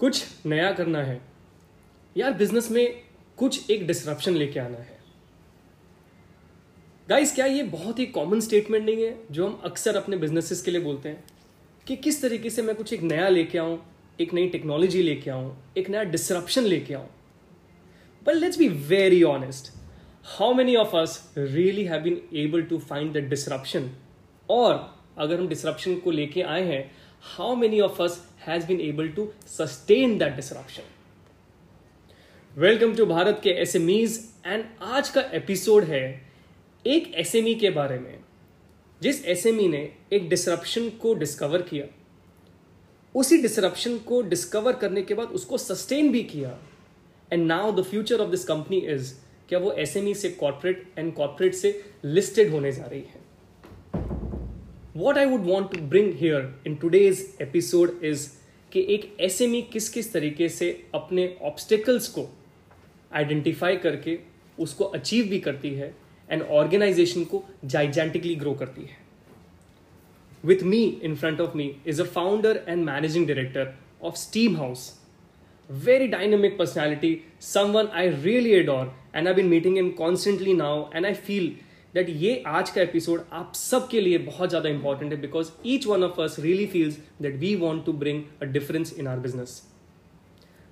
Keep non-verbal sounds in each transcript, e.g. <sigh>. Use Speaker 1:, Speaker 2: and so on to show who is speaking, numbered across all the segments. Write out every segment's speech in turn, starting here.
Speaker 1: कुछ नया करना है। यार बिज़नेस में कुछ एक डिसरप्शन लेके आना है। गाइस क्या ये बहुत ही कॉमन स्टेटमेंट नहीं है, जो हम अक्सर अपने बिजनेसेस के लिए बोलते हैं, कि किस तरीके से मैं कुछ एक नया लेके आऊँ, एक नई टेक्नोलॉजी लेके आऊँ, एक नया डिसरप्शन लेके आऊँ? But let's be very honest how many of us really have been able to find the disruption और अगर हम डिसरप्शन को लेके आए हैं how many of us has been able to sustain that disruption welcome to Bharat के S and आज का एपिसोड है एक एसएमई के बारे में, जिस एसएमई ने एक डिसरप्शन को डिस्कवर किया। उसी डिसरप्शन को डिस्कवर करने के बाद उसको सस्टेन भी किया। And now the future of this company is क्या वो एसएमई से कॉर्पोरेट एंड कॉर्पोरेट से लिस्टेड होने जा रही है। What I would want to bring here in today's episode is कि एक एस किस किस तरीके से अपने ऑब्स्टिकल्स को आइडेंटिफाई करके उसको अचीव भी करती है एंड ऑर्गेनाइजेशन को जाइजेंटिकली ग्रो करती है। With me in front of me is a founder and managing director of Steam House very dynamic personality, someone I really adore, and I've been meeting him constantly now, and I feel that ये आज का episode आप सबके लिए बहुत ज़्यादा important है because each one of us really feels that we want to bring a difference in our business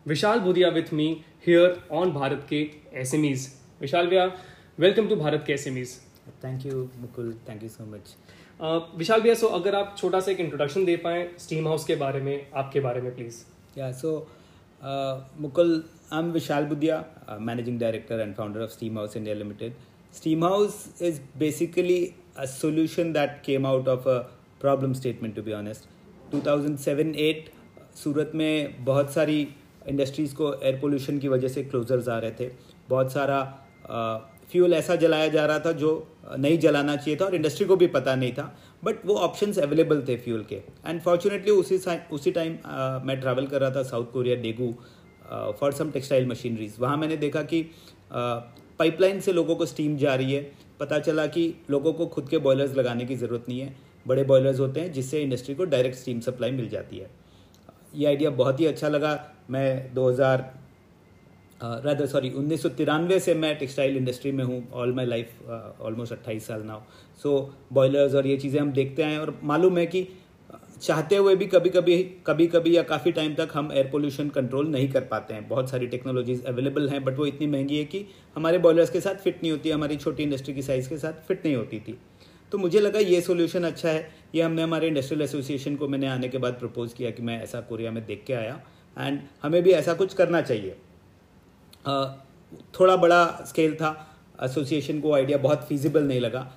Speaker 1: Vishal Budhia with me here on Bharat के एस एम ईज विशाल भैया वेलकम टू भारत के S
Speaker 2: M Es thank you Mukul thank you
Speaker 1: so much Vishal bhaiya so अगर आप छोटा सा एक introduction दे पाएँ steam house के बारे में आपके बारे में प्लीज़
Speaker 2: या so Mukul I am Vishal Budhia managing director and founder of Steam House India limited house is basically a solution that came out of a problem statement, to be honest. 2007-8 Surat में बहुत सारी industries को air pollution की वजह से closures आ रहे थे बहुत सारा फ्यूल ऐसा जलाया जा रहा था जो नहीं जलाना चाहिए था और इंडस्ट्री को भी पता नहीं था बट वो ऑप्शंस अवेलेबल थे फ्यूल के एंड फॉर्चुनेटली उसी उसी टाइम मैं ट्रैवल कर रहा था South Korea Daegu for some textile machineries वहाँ मैंने देखा कि पाइपलाइन से लोगों को स्टीम जा रही है। पता चला कि लोगों को खुद के बॉयलर्स लगाने की ज़रूरत नहीं है। बड़े बॉयलर्स होते हैं जिससे इंडस्ट्री को डायरेक्ट स्टीम सप्लाई मिल जाती है। ये आइडिया बहुत ही अच्छा लगा। मैं 2000 रादर सॉरी उन्नीस सौ तिरानवे से मैं टेक्सटाइल इंडस्ट्री में हूँ। ऑल माई लाइफ ऑलमोस्ट अट्ठाईस साल नाउ सो बॉयलर्स और ये चीज़ें हम देखते हैं और मालूम है कि चाहते हुए भी कभी कभी कभी कभी या काफ़ी टाइम तक हम एयर पोल्यूशन कंट्रोल नहीं कर पाते हैं। बहुत सारी टेक्नोलॉजीज़ अवेलेबल हैं बट वो इतनी महँगी है कि हमारे बॉयलर्स के साथ फिट नहीं होती, हमारी छोटी इंडस्ट्री की साइज़ के साथ फिट नहीं होती थी। तो मुझे लगा ये सोल्यूशन अच्छा है। ये हमने हमारे इंडस्ट्रियल एसोसिएशन को मैंने आने के बाद प्रपोज किया कि मैं ऐसा कोरिया में देख के आया। एंड हमें भी ऐसा कुछ करना चाहिए। थोड़ा बड़ा स्केल था। एसोसिएशन को आइडिया बहुत फिजिबल नहीं लगा।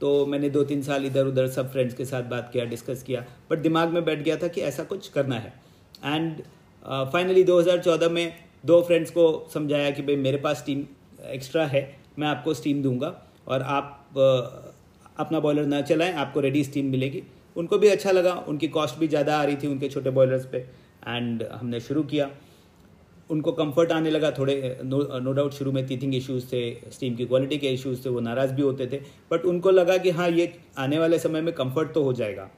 Speaker 2: तो मैंने दो तीन साल इधर उधर सब फ्रेंड्स के साथ बात किया डिस्कस किया बट दिमाग में बैठ गया था कि ऐसा कुछ करना है। एंड फाइनली uh, 2014 में दो फ्रेंड्स को समझाया कि भाई मेरे पास टीम एक्स्ट्रा है मैं आपको स्टीम दूँगा और आप uh, अपना बॉयलर ना चलाएँ आपको रेडी स्टीम मिलेगी। उनको भी अच्छा लगा उनकी कॉस्ट भी ज़्यादा आ रही थी उनके छोटे बॉयलर्स पे। एंड हमने शुरू किया। उनको कंफर्ट आने लगा, थोड़े नो नो डाउट शुरू में टीथिंग इश्यूज़ थे स्टीम की क्वालिटी के इश्यूज़ थे, वो नाराज़ भी होते थे बट उनको लगा कि हाँ ये आने वाले समय में कंफर्ट तो हो जाएगा।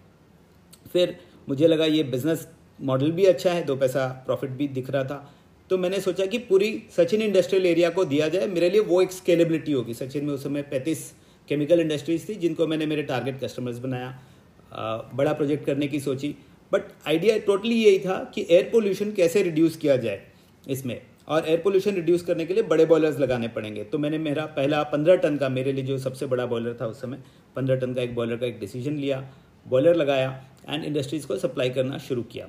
Speaker 2: फिर मुझे लगा, ये बिज़नेस मॉडल भी अच्छा है, दो पैसा प्रॉफिट भी दिख रहा था। तो मैंने सोचा कि पूरी सचिन इंडस्ट्रियल एरिया को दिया जाए, मेरे लिए वो एक स्केलेबिलिटी होगी। सचिन में उस समय पैंतीस केमिकल इंडस्ट्रीज़ थी, जिनको मैंने मेरे टारगेट कस्टमर्स बनाया बड़ा प्रोजेक्ट करने की सोची। बट आइडिया टोटली यही था कि एयर पोल्यूशन कैसे रिड्यूस किया जाए। इसमें। और एयर पोल्यूशन रिड्यूस करने के लिए बड़े बॉयलर्स लगाने पड़ेंगे। तो मैंने मेरा पहला पंद्रह टन का, मेरे लिए जो सबसे बड़ा बॉयलर था उस समय, पंद्रह टन का एक बॉयलर का एक डिसीज़न लिया बॉयलर लगाया एंड इंडस्ट्रीज़ को सप्लाई करना शुरू किया।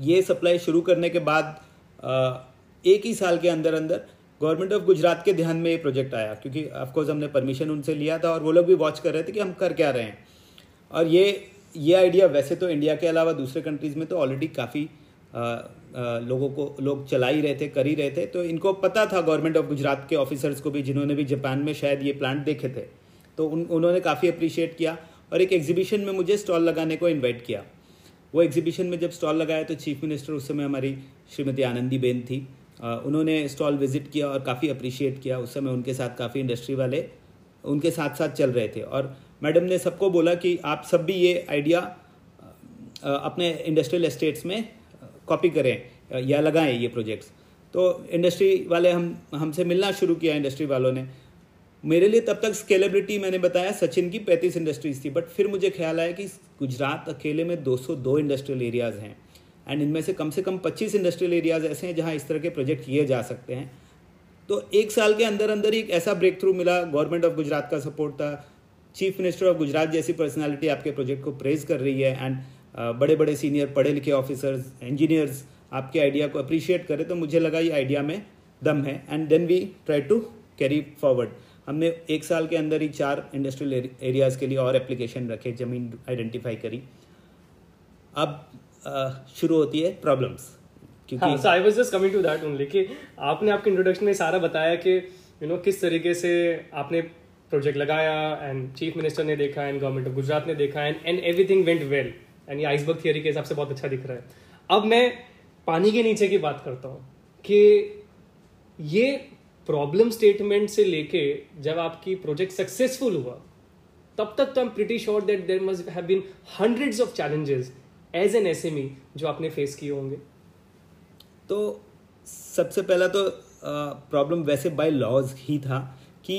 Speaker 2: ये सप्लाई शुरू करने के बाद एक ही साल के अंदर अंदर गवर्नमेंट ऑफ़ गुजरात के ध्यान में ये प्रोजेक्ट आया। क्योंकि ऑफकोर्स हमने परमिशन उनसे लिया था और वो लोग भी वॉच कर रहे थे कि हम कर क्या रहे हैं। और ये ये आइडिया वैसे तो इंडिया के अलावा दूसरे कंट्रीज़ में तो ऑलरेडी काफ़ी लोगों को, लोग चला ही रहे थे, कर ही रहे थे। तो इनको पता था गवर्नमेंट ऑफ़ गुजरात के ऑफिसर्स को भी, जिन्होंने भी जापान में शायद ये प्लांट देखे थे। तो उन, उन्होंने काफ़ी अप्रिशिएट किया और एक एग्जीबिशन में मुझे स्टॉल लगाने को इन्वाइट किया। वो एग्जीबिशन में जब स्टॉल लगाया तो चीफ मिनिस्टर उस समय हमारी श्रीमती आनंदी बेन थी। उन्होंने स्टॉल विज़िट किया और काफ़ी अप्रिशिएट किया। उस समय उनके साथ काफ़ी इंडस्ट्री वाले उनके साथ साथ चल रहे थे। और मैडम ने सबको बोला कि आप सब भी ये आइडिया अपने इंडस्ट्रियल एस्टेट्स में कॉपी करें, या लगाएँ ये प्रोजेक्ट्स तो इंडस्ट्री वाले हम, हमसे मिलना शुरू किया इंडस्ट्री वालों ने। मेरे लिए तब तक स्केलेबिलिटी मैंने बताया, सचिन की पैंतीस इंडस्ट्रीज़ थी बट फिर मुझे ख्याल आया कि गुजरात अकेले में 202 इंडस्ट्रियल एरियाज़ हैं। एंड इनमें से कम से कम 25 इंडस्ट्रियल एरियाज़ ऐसे हैं जहाँ इस तरह के प्रोजेक्ट किए जा सकते हैं। तो एक साल के अंदर अंदर ही एक ऐसा ब्रेक थ्रू मिला गवर्नमेंट ऑफ़ गुजरात का सपोर्ट था चीफ मिनिस्टर ऑफ़ गुजरात जैसी पर्सनैलिटी आपके प्रोजेक्ट को प्रेज कर रही है एंड बड़े बड़े सीनियर पढ़े लिखे ऑफिसर्स इंजीनियर्स आपके आइडिया को अप्रिशिएट करें तो मुझे लगा ये आइडिया में दम है। And then we try to carry forward हमने एक साल के अंदर ही चार इंडस्ट्रियल एरियाज़ के लिए और एप्लीकेशन रखे ज़मीन आइडेंटिफाई करी। अब शुरू होती है प्रॉब्लम्स
Speaker 1: क्योंकि I was just coming to that only कि आपने आपके इंट्रोडक्शन में सारा बताया कि यू you नो know, किस तरीके से आपने प्रोजेक्ट लगाया एंड चीफ मिनिस्टर ने देखा एंड गवर्नमेंट ऑफ़ गुजरात ने देखा and and everything went well and ये आइसबर्ग थियरी के हिसाब से बहुत अच्छा दिख रहा है। अब मैं पानी के नीचे की बात करता हूँ कि ये प्रॉब्लम स्टेटमेंट से लेके जब आपकी प्रोजेक्ट सक्सेसफुल हुआ, तब तक तो I am pretty sure that there must have been hundreds of challenges as an SME जो आपने फेस किए होंगे।
Speaker 2: तो सबसे पहला तो प्रॉब्लम वैसे बाय लॉज ही था कि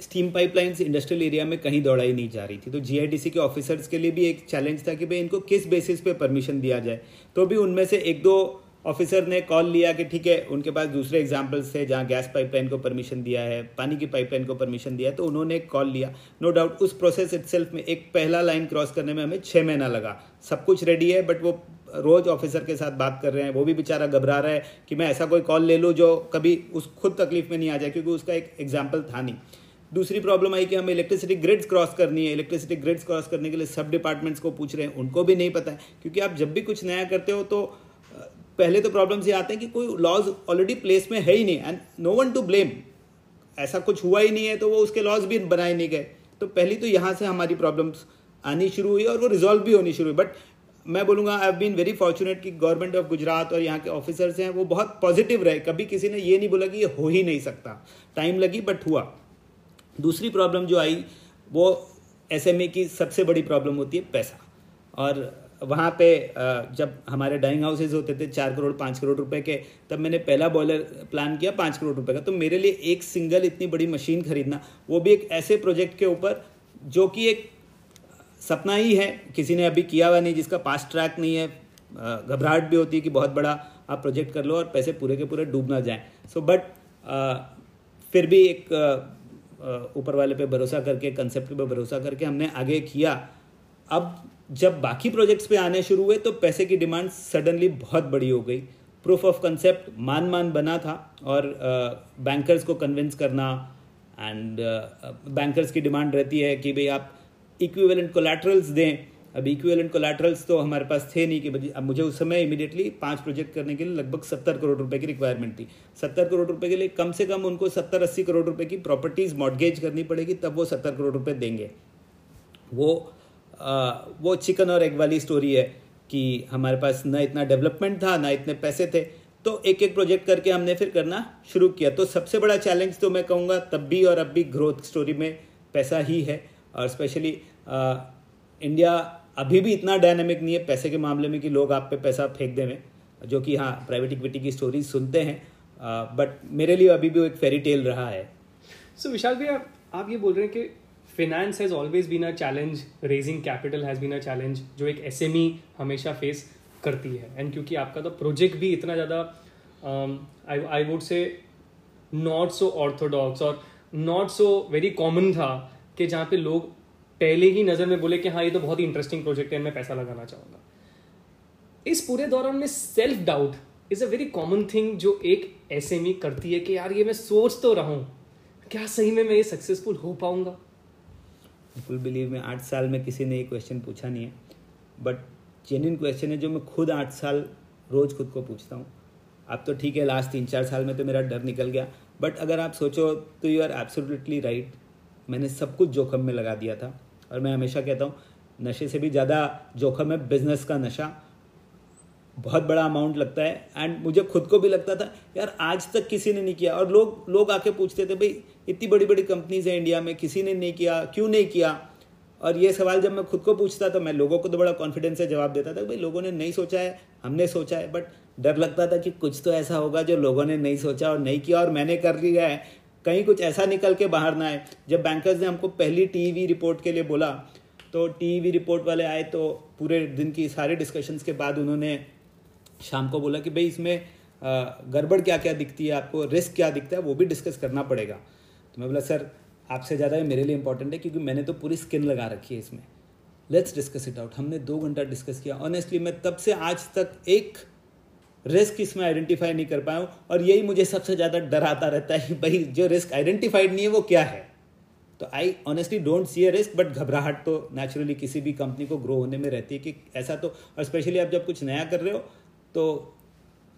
Speaker 2: स्टीम पाइपलाइंस इंडस्ट्रियल एरिया में कहीं दौड़ाई नहीं जा रही थी। तो जीआईडीसी के ऑफिसर्स के लिए भी एक चैलेंज था कि भाई इनको किस बेसिस पे परमिशन दिया जाए। तो भी उनमें से एक दो ऑफिसर ने कॉल लिया कि ठीक है, उनके पास दूसरे एग्जाम्पल्स थे जहाँ गैस पाइपलाइन को परमिशन दिया है, पानी की पाइपलाइन को परमिशन दिया है तो उन्होंने कॉल लिया। नो डाउट उस प्रोसेस इट में एक पहला लाइन क्रॉस करने में हमें छः महीना लगा। सब कुछ रेडी है बट वो रोज ऑफिसर के साथ बात कर रहे हैं। वो भी बेचारा घबरा रहा है कि मैं ऐसा कोई कॉल ले लूँ जो कभी उस खुद तकलीफ़ में नहीं आ जाए, क्योंकि उसका एक एग्ज़ाम्पल था नहीं। दूसरी प्रॉब्लम आई कि हमें इलेक्ट्रिसिटी ग्रिड्स क्रॉस करनी है। इलेक्ट्रिसिटी ग्रिड्स क्रॉस करने के लिए सब डिपार्टमेंट्स को पूछ रहे हैं। उनको भी नहीं पता है। क्योंकि आप जब भी कुछ नया करते हो तो पहले तो प्रॉब्लम्स ये आते हैं कि कोई लॉज ऑलरेडी प्लेस में है ही नहीं and no one to blame ऐसा कुछ हुआ ही नहीं है तो वो उसके लॉज भी बनाए नहीं गए। तो पहली तो यहाँ से हमारी प्रॉब्लम्स आनी शुरू हुई और वो रिजॉल्व भी होनी शुरू हुई। बट मैं बोलूँगा आई बीन वेरी फॉर्चुनेट कि गवर्नमेंट ऑफ़ गुजरात और यहाँ के ऑफिसर्स हैं, वो बहुत पॉजिटिव रहे। कभी किसी ने ये नहीं बोला कि ये हो ही नहीं सकता। टाइम लगी बट हुआ। दूसरी प्रॉब्लम जो आई, वो एस की सबसे बड़ी प्रॉब्लम होती है पैसा। और वहाँ पे जब हमारे डाइंग हाउसेज होते थे, चार करोड़, पाँच करोड़ रुपए के, तब मैंने पहला बॉयलर प्लान किया पाँच करोड़ रुपए का। तो मेरे लिए एक सिंगल इतनी बड़ी मशीन खरीदना, वो भी एक ऐसे प्रोजेक्ट के ऊपर, जो कि एक सपना ही है। किसी ने अभी किया हुआ नहीं, जिसका पास ट्रैक नहीं है घबराहट भी होती है कि बहुत बड़ा आप प्रोजेक्ट कर लो और पैसे पूरे के पूरे डूब ना जाएँ। सो बट फिर भी एक ऊपर वाले पे भरोसा करके कंसेप्ट पे भरोसा करके हमने आगे किया। अब जब बाकी प्रोजेक्ट्स पे आने शुरू हुए तो पैसे की डिमांड सडनली बहुत बड़ी हो गई। प्रूफ ऑफ़ कंसेप्ट मान मान बना था और बैंकर्स को कन्विंस करना एंड बैंकर्स की डिमांड रहती है कि भाई आप इक्विवेलेंट कोलेट्रल्स दें। अब इक्विवेलेंट कोलेट्रल्स तो हमारे पास थे नहीं कि अब मुझे उस समय इमीडिएटली पाँच प्रोजेक्ट करने के लिए लगभग सत्तर करोड़ रुपए की रिक्वायरमेंट थी। सत्तर करोड़ रुपए के लिए कम से कम उनको सत्तर अस्सी करोड़ रुपए की प्रॉपर्टीज़ मॉडगेज करनी पड़ेगी तब वो सत्तर करोड़ रुपए देंगे। वो आ, वो चिकन और एग वाली स्टोरी है कि हमारे पास ना इतना डेवलपमेंट था ना इतने पैसे थे। तो एक एक प्रोजेक्ट करके हमने फिर करना शुरू किया। तो सबसे बड़ा चैलेंज तो मैं कहूँगा तब भी और अब भी ग्रोथ स्टोरी में पैसा ही है। और स्पेशली इंडिया अभी भी इतना डायनेमिक नहीं है पैसे के मामले में कि लोग आप पे पैसा फेंक दें जो कि हाँ प्राइवेट इक्विटी की स्टोरीज सुनते हैं। बट मेरे लिए अभी भी वो एक फेरी टेल रहा है।
Speaker 1: सो so, विशाल भैया आप ये बोल रहे हैं कि finance has always been a challenge raising capital has been a challenge जो एक एस हमेशा फेस करती है। एंड क्योंकि आपका तो प्रोजेक्ट भी इतना ज़्यादा I would say not so orthodox और नॉट सो वेरी कॉमन था कि जहाँ पे लोग पहले ही नज़र में बोले कि हाँ ये तो बहुत ही इंटरेस्टिंग प्रोजेक्ट है, मैं पैसा लगाना चाहूँगा। इस पूरे दौरान में self doubt is a very common thing जो एक एस करती है कि यार, ये मैं सोच तो रहा हूँ क्या सही में मैं ये सक्सेसफुल हो पाऊँगा?
Speaker 2: फुल बिलीव में आठ साल में किसी ने ये क्वेश्चन पूछा नहीं है बट जेन्यन क्वेश्चन है जो मैं खुद आठ साल रोज़ खुद को पूछता हूँ। अब तो ठीक है लास्ट तीन चार साल में तो मेरा डर निकल गया बट अगर आप सोचो तो यू आर एब्सोल्युटली राइट मैंने सब कुछ जोखम में लगा दिया था। और मैं हमेशा कहता हूँ, नशे से भी ज़्यादा जोखम है बिज़नेस का नशा। बहुत बड़ा अमाउंट लगता है एंड मुझे खुद को भी लगता था, यार आज तक किसी ने नहीं किया। और लोग लोग आके पूछते थे, भाई, इतनी बड़ी बड़ी कंपनीज़ हैं इंडिया में, किसी ने नहीं किया, क्यों नहीं किया? और ये सवाल जब मैं खुद को पूछता तो मैं लोगों को तो बड़ा कॉन्फिडेंस से जवाब देता था, भाई, लोगों ने नहीं सोचा है, हमने सोचा है। बट डर लगता था कि कुछ तो ऐसा होगा जो लोगों ने नहीं सोचा और नहीं किया और मैंने कर लिया है। कहीं कुछ ऐसा निकल के बाहर ना आए। जब बैंकर्स ने हमको पहली टीवी रिपोर्ट के लिए बोला तो टीवी रिपोर्ट वाले आए तो पूरे दिन की सारे डिस्कशंस के बाद उन्होंने शाम को बोला कि भाई इसमें गड़बड़ क्या क्या दिखती है, आपको रिस्क क्या दिखता है, वो भी डिस्कस करना पड़ेगा। तो मैं बोला, सर, आपसे ज़्यादा मेरे लिए इंपॉर्टेंट है, क्योंकि मैंने तो पूरी स्किन लगा रखी है इसमें। लेट्स डिस्कस इट आउट हमने दो घंटा डिस्कस किया। ऑनेस्टली मैं तब से आज तक एक रिस्क इसमें आइडेंटिफाई नहीं कर पाया हूँ और यही मुझे सबसे ज़्यादा डर आता रहता है भाई, जो रिस्क आइडेंटिफाइड नहीं है, वो क्या है? तो I honestly don't see a risk but घबराहट तो नेचुरली किसी भी कंपनी को ग्रो होने में रहती है कि ऐसा तो और स्पेशली आप जब कुछ नया कर रहे हो तो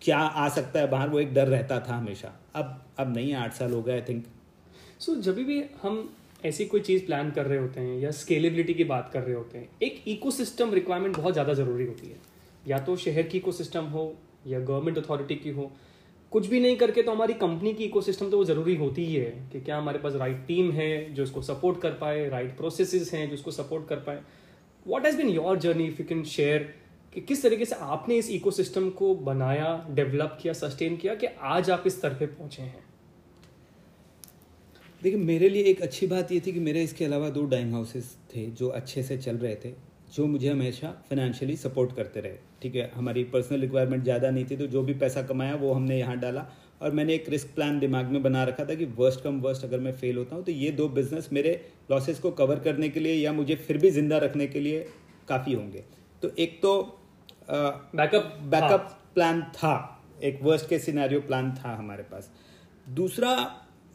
Speaker 2: क्या आ सकता है बाहर? वो एक डर रहता था हमेशा। अब अब नहीं है आठ साल हो गए आई थिंक
Speaker 1: सो जब भी हम ऐसी कोई चीज़ प्लान कर रहे होते हैं या स्केलेबिलिटी की बात कर रहे होते हैं, एक इकोसिस्टम रिक्वायरमेंट बहुत ज़्यादा ज़रूरी होती है। या तो शहर की इकोसिस्टम हो या गवर्नमेंट अथॉरिटी की हो, कुछ भी नहीं करके तो हमारी कंपनी की इकोसिस्टम तो वो ज़रूरी होती ही है कि क्या हमारे पास राइट टीम है जो इसको सपोर्ट कर पाए राइट प्रोसेसेस हैं जो इसको सपोर्ट कर पाए। What has been your journey if you can share कि किस तरीके से आपने इस इकोसिस्टम को बनाया डेवलप किया सस्टेन किया कि आज आप इस स्तर पे पहुँचे हैं?
Speaker 2: देखिए, मेरे लिए एक अच्छी बात ये थी कि मेरे इसके अलावा दो डाइंग हाउसेस थे जो अच्छे से चल रहे थे, जो मुझे हमेशा फाइनेंशियली सपोर्ट करते रहे। ठीक है हमारी पर्सनल रिक्वायरमेंट ज़्यादा नहीं थी तो जो भी पैसा कमाया वो हमने यहाँ डाला। और मैंने एक रिस्क प्लान दिमाग में बना रखा था कि वर्स्ट कम वर्स्ट अगर मैं फेल होता हूँ तो ये दो बिज़नेस मेरे लॉसेस को कवर करने के लिए या मुझे फिर भी ज़िंदा रखने के लिए काफ़ी होंगे। तो एक तो बैकअप बैकअप प्लान था। एक वर्स्ट के सिनेरियो प्लान था हमारे पास। दूसरा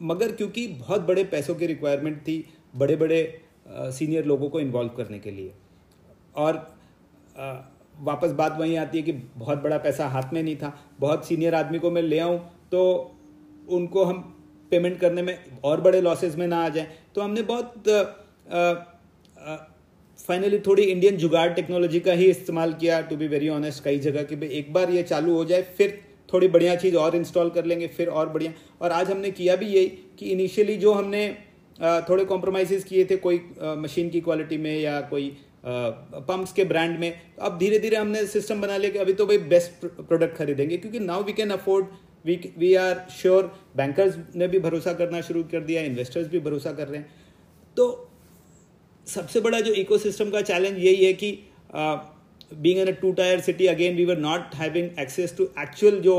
Speaker 2: मगर क्योंकि बहुत बड़े पैसों की रिक्वायरमेंट थी बड़े बड़े सीनियर लोगों को इन्वॉल्व करने के लिए। और वापस बात वहीं आती है कि बहुत बड़ा पैसा हाथ में नहीं था। बहुत सीनियर आदमी को मैं ले आऊँ तो उनको हम पेमेंट करने में और बड़े लॉसेस में ना आ जाए। तो हमने बहुत फाइनली थोड़ी इंडियन जुगाड़ टेक्नोलॉजी का ही इस्तेमाल किया। टू बी वेरी ऑनेस्ट कई जगह कि भाई एक बार ये चालू हो जाए, फिर थोड़ी बढ़िया चीज़ और इंस्टॉल कर लेंगे, फिर और बढ़िया। और आज हमने किया भी यही कि इनिशियली जो हमने थोड़े कॉम्प्रोमाइज़ किए थे, कोई मशीन की क्वालिटी में या कोई पंप्स के ब्रांड में। अब धीरे धीरे हमने सिस्टम बना लिया कि अभी तो भाई बेस्ट प्रोडक्ट खरीदेंगे क्योंकि now we can afford we we are sure bankers ने भी भरोसा करना शुरू कर दिया इन्वेस्टर्स भी भरोसा कर रहे हैं। तो सबसे बड़ा जो इकोसिस्टम का चैलेंज यही है कि being in a two tier city again we were not having access to actual जो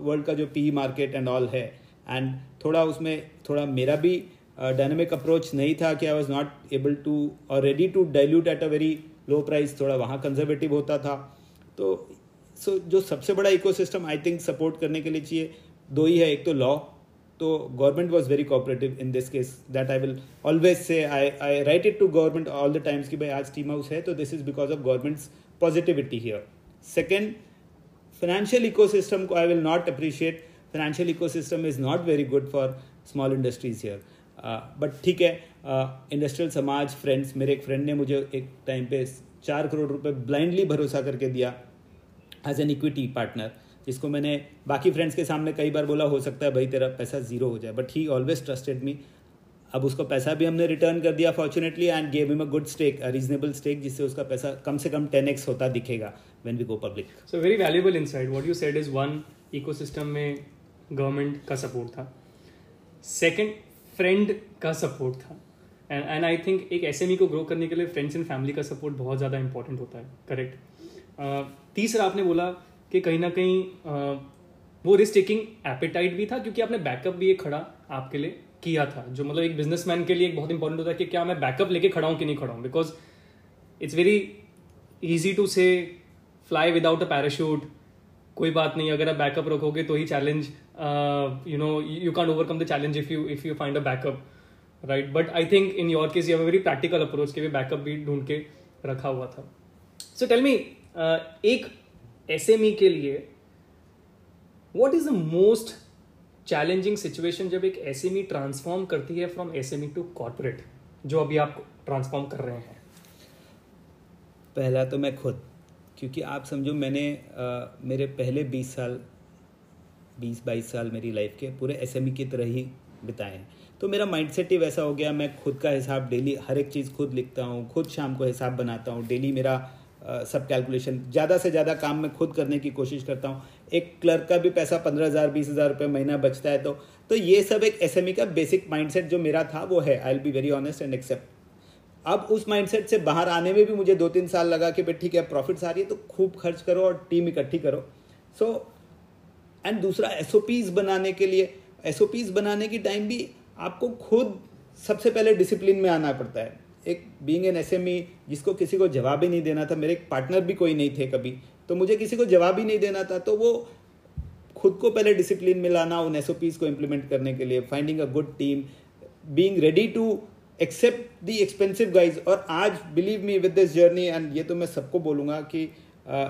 Speaker 2: वर्ल्ड uh, का जो पी मार्केट एंड ऑल है। एंड थोड़ा उसमें थोड़ा मेरा भी डायनेमिक अप्रोच नहीं था कि I was not able to और ready to dilute at a very low price थोड़ा वहाँ कंजर्वेटिव होता था। तो सो जो सबसे बड़ा इकोसिस्टम आई थिंक सपोर्ट करने के लिए चाहिए, दो ही है, एक तो लॉ तो government was very cooperative in this case that I will always say I I write it to government all the times कि भाई आज टीम हाउस है तो this is because of government's positivity here second financial ecosystem i will not appreciate. Financial ecosystem is not very good for small industries here. But uh, ठीक है industrial uh, समाज friends मेरे एक friend ने मुझे एक टाइम पे चार करोड़ रुपए ब्लाइंडली भरोसा करके दिया एज एन इक्विटी पार्टनर जिसको मैंने बाकी फ्रेंड्स के सामने कई बार बोला हो सकता है भाई तेरा पैसा ज़ीरो हो जाए। But he always trusted me अब उसको पैसा भी हमने रिटर्न कर दिया fortunately and gave him a good stake reasonable stake जिससे उसका पैसा कम से कम टेन एक्स होता दिखेगा when we go public
Speaker 1: so very valuable insight what you said is one ecosystem में गवर्नमेंट का सपोर्ट था। सेकंड फ्रेंड का सपोर्ट था. एंड एंड आई थिंक एक एसएमई को ग्रो करने के लिए फ्रेंड्स एंड फैमिली का सपोर्ट बहुत ज़्यादा इंपॉर्टेंट होता है. करेक्ट uh, तीसरा आपने बोला कि कहीं ना कहीं uh, वो रिस्क टेकिंग एपेटाइट भी था क्योंकि आपने बैकअप भी एक खड़ा आपके लिए किया था. जो मतलब एक बिजनेसमैन के लिए एक बहुत इंपॉर्टेंट होता है कि क्या मैं बैकअप लेके खड़ा हूँ कि नहीं खड़ा हूँ? Because it's very easy to say fly without a parachute कोई बात नहीं अगर आप बैकअप रखोगे तो ही challenge you know you can overcome the challenge if you if you find a backup right but I think in your case you have very practical approach के भी backup भी ढूंढ के रखा हुआ था। सो टेल मी एक एस e के लिए what is the most challenging situation जब एक एस ट्रांसफॉर्म करती है फ्रॉम एस टू कॉर्पोरेट जो अभी आप ट्रांसफॉर्म कर रहे हैं?
Speaker 2: पहला तो मैं खुद क्योंकि आप समझो मैंने आ, मेरे पहले 20 साल 20-22 साल मेरी लाइफ के पूरे एसएमई की तरह ही बिताए हैं। तो मेरा माइंडसेट ही वैसा हो गया मैं खुद का हिसाब डेली हर एक चीज़ खुद लिखता हूँ खुद शाम को हिसाब बनाता हूँ डेली मेरा आ, सब कैलकुलेशन ज़्यादा से ज़्यादा काम मैं खुद करने की कोशिश करता हूँ। एक क्लर्क का भी पैसा पंद्रह हज़ार बीस हज़ार रुपये महीना बचता है तो तो ये सब एक एसएमई का बेसिक माइंडसेट जो मेरा था वो है। I will be very honest and accept अब उस माइंडसेट से बाहर आने में भी मुझे दो तीन साल लगा कि भाई ठीक है प्रॉफिट्स आ रही है तो खूब खर्च करो और टीम इकट्ठी करो। सो so, एंड दूसरा एस बनाने के लिए एस बनाने की टाइम भी आपको खुद सबसे पहले डिसिप्लिन में आना पड़ता है। एक बींग एन एस जिसको किसी को जवाब ही नहीं देना था मेरे एक पार्टनर भी कोई नहीं थे कभी तो मुझे किसी को जवाब ही नहीं देना था तो वो खुद को पहले डिसिप्लिन में लाना उन एस को इम्प्लीमेंट करने के लिए finding a good team being ready to accept the expensive guys और आज believe me with this journey and ये तो मैं सबको बोलूँगा कि आ,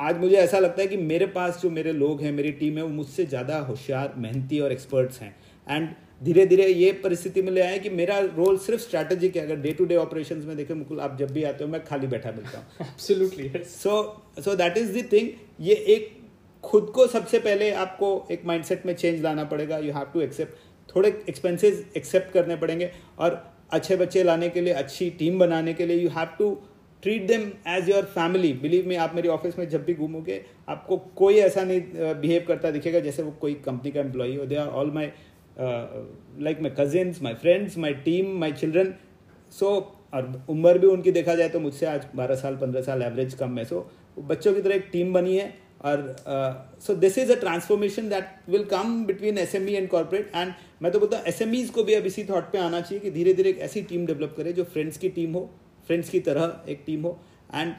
Speaker 2: आज मुझे ऐसा लगता है कि मेरे पास जो मेरे लोग हैं मेरी टीम है वो मुझसे ज़्यादा होशियार मेहनती और एक्सपर्ट्स हैं। एंड धीरे धीरे ये परिस्थिति में ले आए कि मेरा रोल सिर्फ़ स्ट्रैटेजिक है अगर डे टू डे ऑपरेशंस में देखें मुकुल आप जब भी आते हो मैं खाली बैठा मिलता हूँ।
Speaker 1: Absolutely
Speaker 2: so so that is the thing ये एक खुद को सबसे पहले आपको एक माइंडसेट में चेंज लाना पड़ेगा। यू हैव टू एक्सेप्ट थोड़े एक्सपेंसेस एक्सेप्ट करने पड़ेंगे। और अच्छे बच्चे लाने के लिए अच्छी टीम बनाने के लिए you have to treat them as your family believe में आप मेरी ऑफ़िस में जब भी घूमोगे आपको कोई ऐसा नहीं बिहेव करता दिखेगा जैसे वो कोई कंपनी का एम्प्लॉई हो। They are all my like my cousins my friends my team my children so और उम्र भी उनकी देखा जाए तो मुझसे आज बारह साल पंद्रह साल एवरेज कम है। सो so, बच्चों की तरह एक टीम बनी है। और so this is a transformation that will come between S M E and corporate and मैं तो बोलता हूँ एस एम ईज़ को भी अब इसी थॉट पे आना चाहिए कि धीरे धीरे एक ऐसी टीम डेवलप करे जो फ्रेंड्स की टीम हो। फ्रेंड्स की तरह एक टीम हो एंड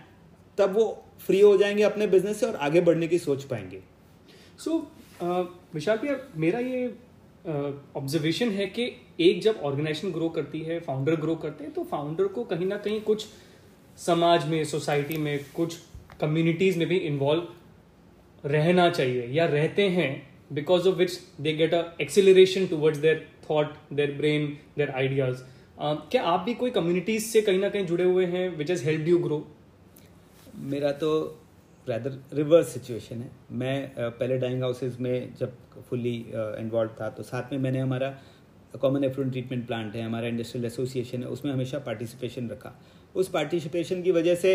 Speaker 2: तब वो फ्री हो जाएँगे अपने बिज़नेस से और आगे बढ़ने की सोच पाएँगे।
Speaker 1: सो विशाल भैया, मेरा ये ऑब्जर्वेशन है कि एक जब ऑर्गेनाइजेशन ग्रो करती है फाउंडर ग्रो करते हैं तो फाउंडर को कहीं ना कहीं कुछ समाज में सोसाइटी में, कुछ कम्युनिटीज में भी इन्वॉल्व रहना चाहिए या रहते हैं because of which they get a acceleration towards their thought their brain their ideas क्या आप भी कोई कम्युनिटीज से कहीं ना कहीं जुड़े हुए हैं which is help you grow
Speaker 2: मेरा तो रैदर रिवर्स सिचुएशन है। मैं पहले डाइंग हाउसेज में जब फुल्ली इन्वॉल्व था तो साथ में मैंने हमारा कॉमन एफ्लुएंट ट्रीटमेंट प्लांट है, हमारा इंडस्ट्रियल एसोसिएशन है, उसमें हमेशा पार्टिसिपेशन रखा। उस पार्टिसिपेशन की वजह से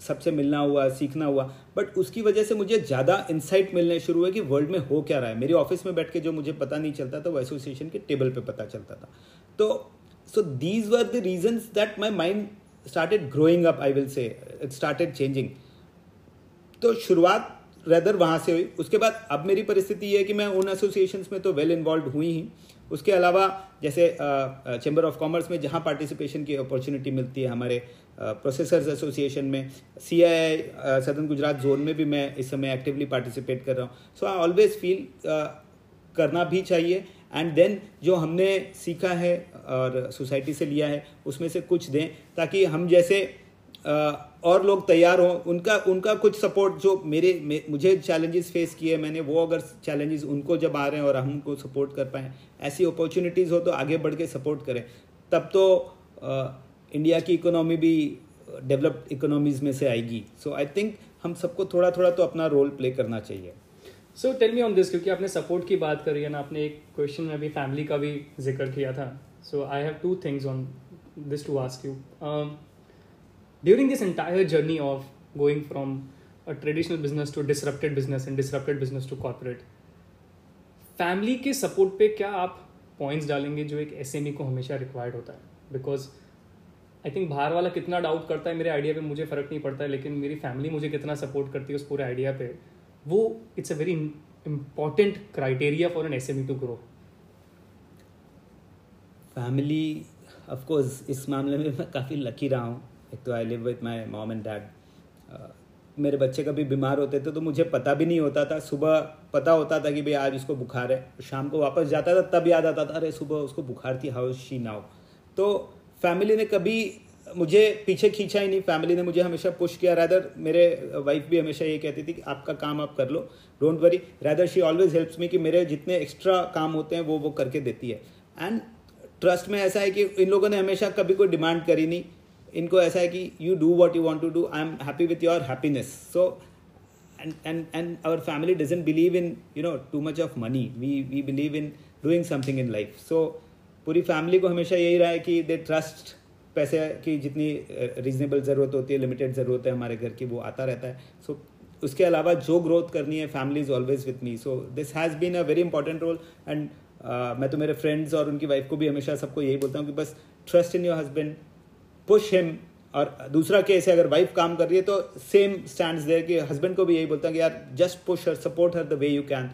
Speaker 2: सबसे मिलना हुआ, सीखना हुआ बट उसकी वजह से मुझे ज़्यादा इंसाइट मिलने शुरू हुए कि वर्ल्ड में हो क्या रहा है। मेरी ऑफ़िस में बैठ के जो मुझे पता नहीं चलता था, वो एसोसिएशन के टेबल पे पता चलता था। तो so these were the reason that my mind started growing up I will say it started changing तो शुरुआत रेदर वहाँ से हुई। उसके बाद अब मेरी परिस्थिति ये है कि मैं उन एसोसिएशंस में तो वेल इन्वॉल्व हुई ही। उसके अलावा जैसे चैम्बर ऑफ़ कॉमर्स में जहाँ पार्टिसिपेशन की अपॉर्चुनिटी मिलती है हमारे प्रोसेसर्स एसोसिएशन में C I southern Gujarat zone में भी मैं इस समय एक्टिवली पार्टिसिपेट कर रहा हूँ। सो आई ऑलवेज फील करना भी चाहिए। एंड देन जो हमने सीखा है और सोसाइटी से लिया है, उसमें से कुछ दें ताकि हम जैसे और लोग तैयार हों। उनका उनका कुछ सपोर्ट जो मेरे मुझे चैलेंजेस फेस किए मैंने, वो अगर चैलेंजेस उनको जब आ रहे हैं और हम उनको सपोर्ट कर पाएँ, ऐसी अपॉर्चुनिटीज़ हो तो आगे बढ़ के सपोर्ट करें। तब तो इंडिया की इकोनॉमी भी डेवलप्ड इकोनॉमीज़ में से आएगी। सो आई थिंक हम सबको थोड़ा थोड़ा तो अपना रोल प्ले करना चाहिए।
Speaker 1: So tell me on this क्योंकि आपने सपोर्ट की बात करी है ना, आपने एक क्वेश्चन में भी फैमिली का भी ज़िक्र किया था। So I have two things on this to ask you during this entire journey of going from a traditional business to disrupted business and disrupted business to corporate family के support पे क्या आप points डालेंगे जो एक S को हमेशा required होता है? बिकॉज़ आई थिंक बाहर वाला कितना डाउट करता है, मेरे आइडिया पे मुझे फ़र्क नहीं पड़ता है, लेकिन मेरी फैमिली मुझे कितना सपोर्ट करती है उस पूरे आइडिया पे? वो it's a very important criteria for an S M to grow
Speaker 2: family of course इस मामले में मैं काफ़ी लकी रहा हूँ। एक तो I live with my mom and dad मेरे बच्चे कभी बीमार होते थे तो मुझे पता भी नहीं होता था। सुबह पता होता था कि भाई आज इसको बुखार है। शाम को वापस जाता था, तब याद आता था, अरे, सुबह उसको बुखार थी हाउ शी नाउ तो फैमिली ने कभी मुझे पीछे खींचा ही नहीं फैमिली ने मुझे हमेशा पुश किया। रैदर मेरे वाइफ भी हमेशा ये कहती थी कि आपका काम आप कर लो don't worry rather she always helps me कि मेरे जितने एक्स्ट्रा काम होते हैं, वो वो करके देती है। एंड ट्रस्ट में ऐसा है कि इन लोगों ने हमेशा कभी कोई डिमांड करी नहीं। इनको ऐसा है कि you do what you want to do I am happy with your happiness so and and and our family doesn't believe in, you know, too much of money. We we believe in doing something in life so पूरी family को हमेशा यही रहा है कि they trust पैसे की जितनी रीजनेबल ज़रूरत होती है लिमिटेड ज़रूरत है हमारे घर की वो आता रहता है। सो so, उसके अलावा जो ग्रोथ करनी है family is always with me so this has been a very important role and मैं तो मेरे फ्रेंड्स और उनकी वाइफ को भी हमेशा सबको यही बोलता हूँ कि बस trust in your husband push him और दूसरा केस है अगर वाइफ काम कर रही है तो सेम स्टैंड देर कि हस्बैंड को भी यही बोलता हूँ कि यार just push her support her the way you can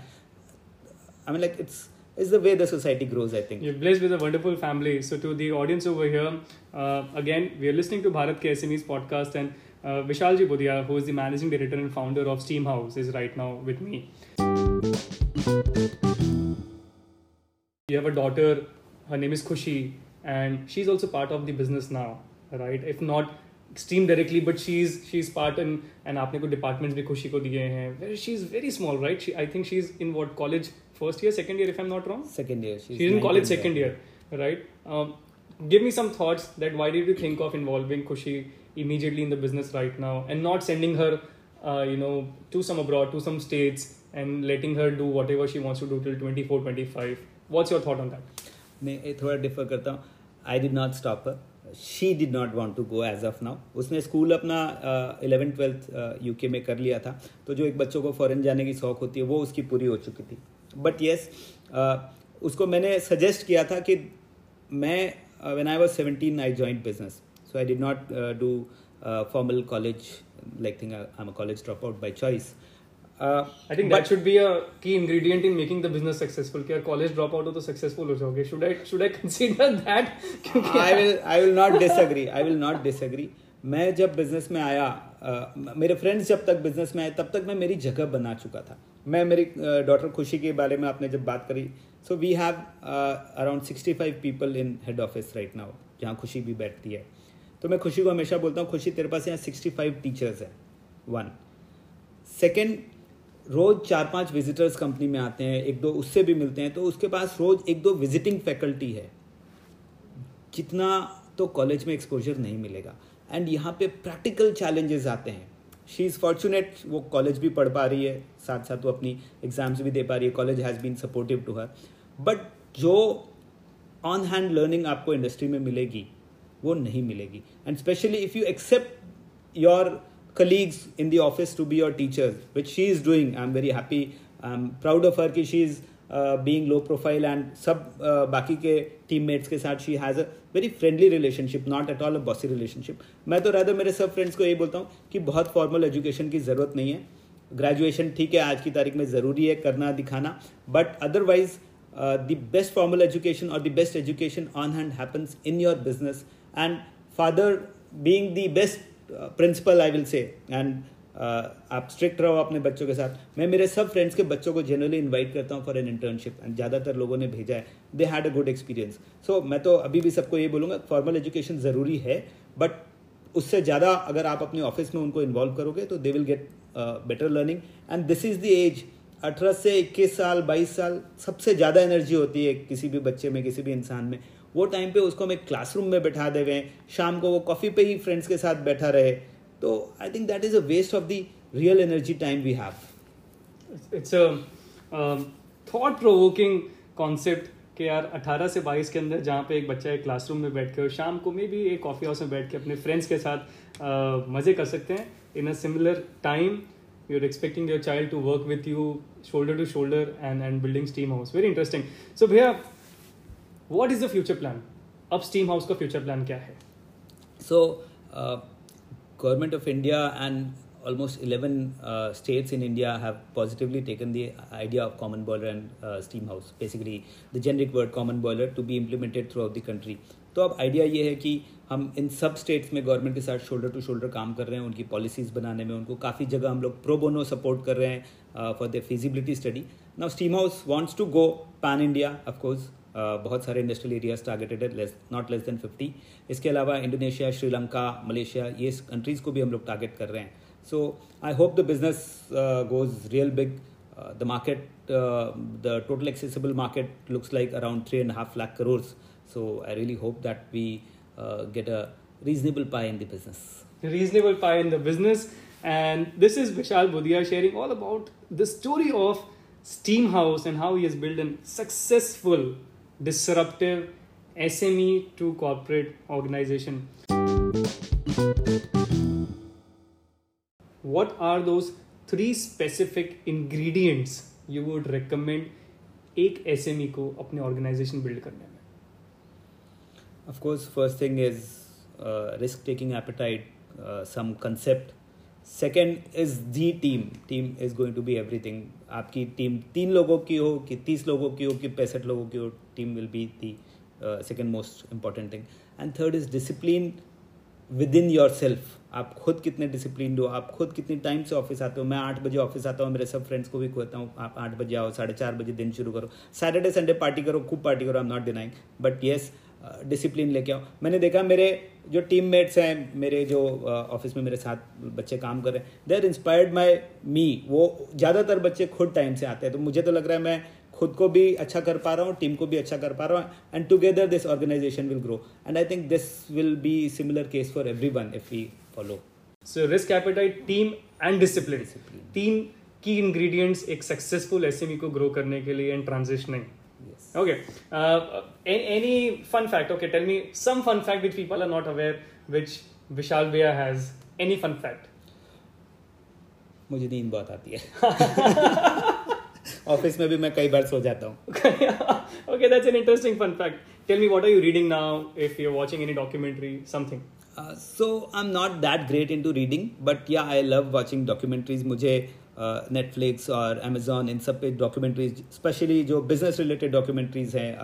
Speaker 2: I mean like it's is the way the society grows, I think.
Speaker 1: You're blessed with a wonderful family. So, to the audience over here, uh, again, we are listening to Bharat Ke SMEs podcast, and uh, Vishalji Budia, who is the managing director and founder of Steam House, is right now with me. You have a daughter, her name is Khushi, and she's also part of the business now, right? If not stream directly but she is she is part in and आपने कुछ departments भी खुशी को दिए हैं she is very small right I think she is in what college first year second year if I am not wrong
Speaker 2: second year
Speaker 1: she is in college second year right give me some thoughts that why did you think of involving Kushi immediately in the business right now and not sending her uh, you know to some abroad to some states and letting her do whatever she wants to do till 24 25 what's your thought on that
Speaker 2: मैं थोड़ा differ करता हूँ I did not stop she did not want to go as of now उसने school अपना eleven twelfth UK में कर लिया था तो जो एक बच्चों को फॉरेन जाने की शौक होती है वो उसकी पूरी हो चुकी थी बट येस uh, उसको मैंने सजेस्ट किया था कि मैं when I was seventeen I joined business so I did not do formal college like think I am a college drop out by choice
Speaker 1: Uh, I think that should be a key ingredient in making the business successful. कि college drop out हो तो successful हो जाओगे. Should I should I consider that?
Speaker 2: I will I will not disagree. I will not disagree. मैं जब business में आया uh, मेरे फ्रेंड्स जब तक बिज़नेस में आए तब तक मैं मेरी जगह बना चुका था। मैं मेरी डॉटर खुशी के बारे में आपने जब बात करी so we have around sixty five people in head office right now जहाँ खुशी भी बैठती है। तो मैं खुशी को हमेशा बोलता हूँ खुशी तेरे पास यहाँ सिक्सटी फाइव टीचर्स हैं वन सेकेंड रोज़ चार पाँच विजिटर्स कंपनी में आते हैं एक दो उससे भी मिलते हैं तो उसके पास रोज़ एक दो विजिटिंग फैकल्टी है। जितना तो कॉलेज में एक्सपोजर नहीं मिलेगा। एंड यहाँ पे प्रैक्टिकल चैलेंजेस आते हैं। शी इज़ फॉर्चुनेट वो कॉलेज भी पढ़ पा रही है साथ साथ वो अपनी एग्ज़ाम्स भी दे पा रही है college has been supportive to her but जो ऑन हैंड लर्निंग आपको इंडस्ट्री में मिलेगी, वो नहीं मिलेगी। And specially if you accept your colleagues in to be your teachers which she is doing I am very happy I am proud of her कि she is uh, low profile and सब बाकी के teammates के साथ she has a very friendly relationship not at all a bossy relationship. मैं तो rather मेरे सब फ्रेंड्स को यही बोलता हूँ कि बहुत फॉर्मल एजुकेशन की ज़रूरत नहीं है। ग्रेजुएशन ठीक है आज की तारीख में ज़रूरी है करना दिखाना। But otherwise the best formal education और the best education on hand happens in your business and father being the best principal I will say and आप स्ट्रिक्ट रहो अपने बच्चों के साथ। मैं मेरे सब फ्रेंड्स के बच्चों को जनरली इनवाइट करता हूँ फॉर एन इंटर्नशिप एंड ज़्यादातर लोगों ने भेजा है। They had a good experience so मैं तो अभी भी सबको ये बोलूँगा फॉर्मल एजुकेशन ज़रूरी है बट उससे ज़्यादा अगर आप अपने ऑफ़िस में उनको इन्वॉल्व करोगे तो they will get better learning and this is the age अठारह से इक्कीस साल, बाईस साल, सबसे ज़्यादा एनर्जी होती है किसी भी बच्चे में, किसी भी इंसान में। वो टाइम पे उसको हम एक क्लासरूम में बैठा देवे, शाम को वो कॉफ़ी पे ही फ्रेंड्स के साथ बैठा रहे। तो I think that is a waste of the real energy time we have
Speaker 1: it's a thought provoking concept कि यार 18 से 22 के अंदर जहाँ पे एक बच्चा एक क्लासरूम में बैठ के और शाम को मे भी एक कॉफ़ी हाउस में बैठ के अपने फ्रेंड्स के साथ uh, मज़े कर सकते हैं। In a similar time you are expecting your child to work with you shoulder to shoulder and and building steam house very interesting so भैया what is the future plan अब steam house का future plan क्या है?
Speaker 2: So so, uh, government of india and almost 11 uh, states in India have positively taken the idea of common boiler and uh, steam house, basically the generic word common boiler to be implemented throughout the country. तो अब idea ये है कि हम इन सब states में government के साथ शोल्डर टू शोल्डर काम कर रहे हैं उनकी पॉलिसीज़ बनाने में उनको काफ़ी जगह हम लोग प्रो बोनो सपोर्ट कर रहे हैं for the feasibility study now steam house wants to go pan India of course बहुत सारे इंडस्ट्रियल एरियाज़ टारगेटेड है नॉट लेस देन फिफ्टी इसके अलावा इंडोनेशिया, श्रीलंका, मलेशिया, ये कंट्रीज़ को भी हम लोग टारगेट कर रहे हैं। So I hope the business goes real big the market the total accessible market looks like around three and half lakh crores so I really hope that we get a reasonable pie in the business
Speaker 1: reasonable pie in the business and this is Vishal Budhia sharing all about the story of steam house and how he is build an successful disruptive S M E to corporate organisation what are those three specific ingredients you would recommend एक S M E को अपने organisation build करने में?
Speaker 2: Of course first thing is risk taking appetite some concept second is the team team is going to be everything आपकी team तीन लोगों की हो कि तीस लोगों की हो कि पैंसठ लोगों की हो team will be the second most important thing and third is discipline within your self आप खुद कितने डिसिप्लिन हो आप खुद कितने टाइम से ऑफ़िस आते हो। मैं आठ बजे ऑफ़िस आता हूँ मेरे सब फ्रेंड्स को भी कहता हूँ आप आठ बजे आओ साढ़े चार बजे दिन शुरू करो। सैटरडे संडे पार्टी करो खूब पार्टी करो I am not denying but yes discipline लेके आओ। मैंने देखा मेरे जो टीम मेट्स हैं मेरे जो ऑफ़िस uh, में मेरे साथ बच्चे काम कर रहे हैं दे आर इंस्पायर्ड माई मी वो ज़्यादातर बच्चे खुद टाइम से आते हैं। तो मुझे तो लग रहा है मैं खुद को भी अच्छा कर पा रहा हूँ टीम को भी अच्छा कर पा रहा हूँ and together this organisation will grow and I think this will be similar case for every one if we follow
Speaker 1: so risk appetite team and discipline तीन की इंग्रेडिएंट्स एक सक्सेसफुल एसएमई को ग्रो करने के लिए and transitioning Okay. Uh, any fun fact? Okay, tell me some fun fact which people are not aware, which Vishal Bhaiya has. Any fun fact?
Speaker 2: मुझे नींद बहुत आती है <laughs> ऑफ़िस में भी मैं कई बार सो जाता हूँ।
Speaker 1: Okay that's an interesting fun fact tell me what are you reading now if you are watching any documentary something
Speaker 2: so I am not that great into reading but yeah I love watching documentaries मुझे uh, Netflix और Amazon इन सब पे documentaries specially जो business related documentaries हैं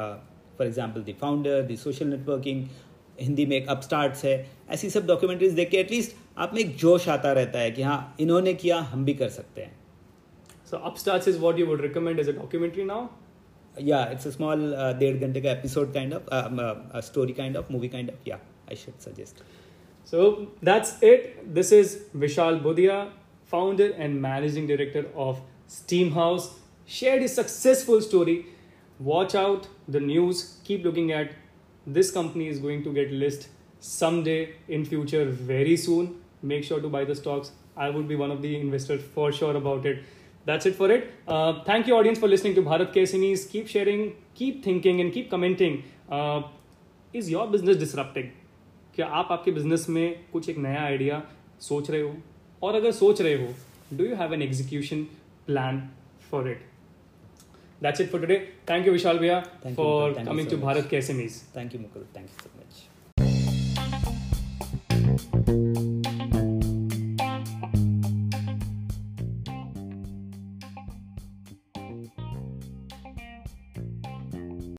Speaker 2: for example the founder the social networking Hindi में एक upstart है ऐसी सब डॉक्यूमेंट्रीज देख के एटलीस्ट आप में एक जोश आता रहता है कि हाँ इन्होंने किया हम भी कर सकते हैं।
Speaker 1: So Upstarts is what you would recommend as a documentary now?
Speaker 2: Yeah, it's a small uh, Derdgantaka episode kind of, um, uh, a story kind of, movie kind of. Yeah, I should suggest.
Speaker 1: So that's it. This is Vishal Budhia, founder and managing director of Steamhouse. Shared his successful story. Watch out the news. Keep looking at this company is going to get listed someday in future very soon. Make sure to buy the stocks. I would be one of the investors for sure about it. That's it for it. Uh, thank you, audience, for listening to Bharat Kesanis. Keep sharing, keep thinking, and keep commenting. Uh, is your business disrupting? क्या आप आपके business में कुछ एक नया idea सोच रहे हो और अगर सोच रहे हो do you have an execution plan for it That's it for today. Thank you, Vishal Bhaiya, for
Speaker 2: Thank
Speaker 1: coming
Speaker 2: so
Speaker 1: to
Speaker 2: much.
Speaker 1: Bharat KSMEs.
Speaker 2: Thank you, Mukul.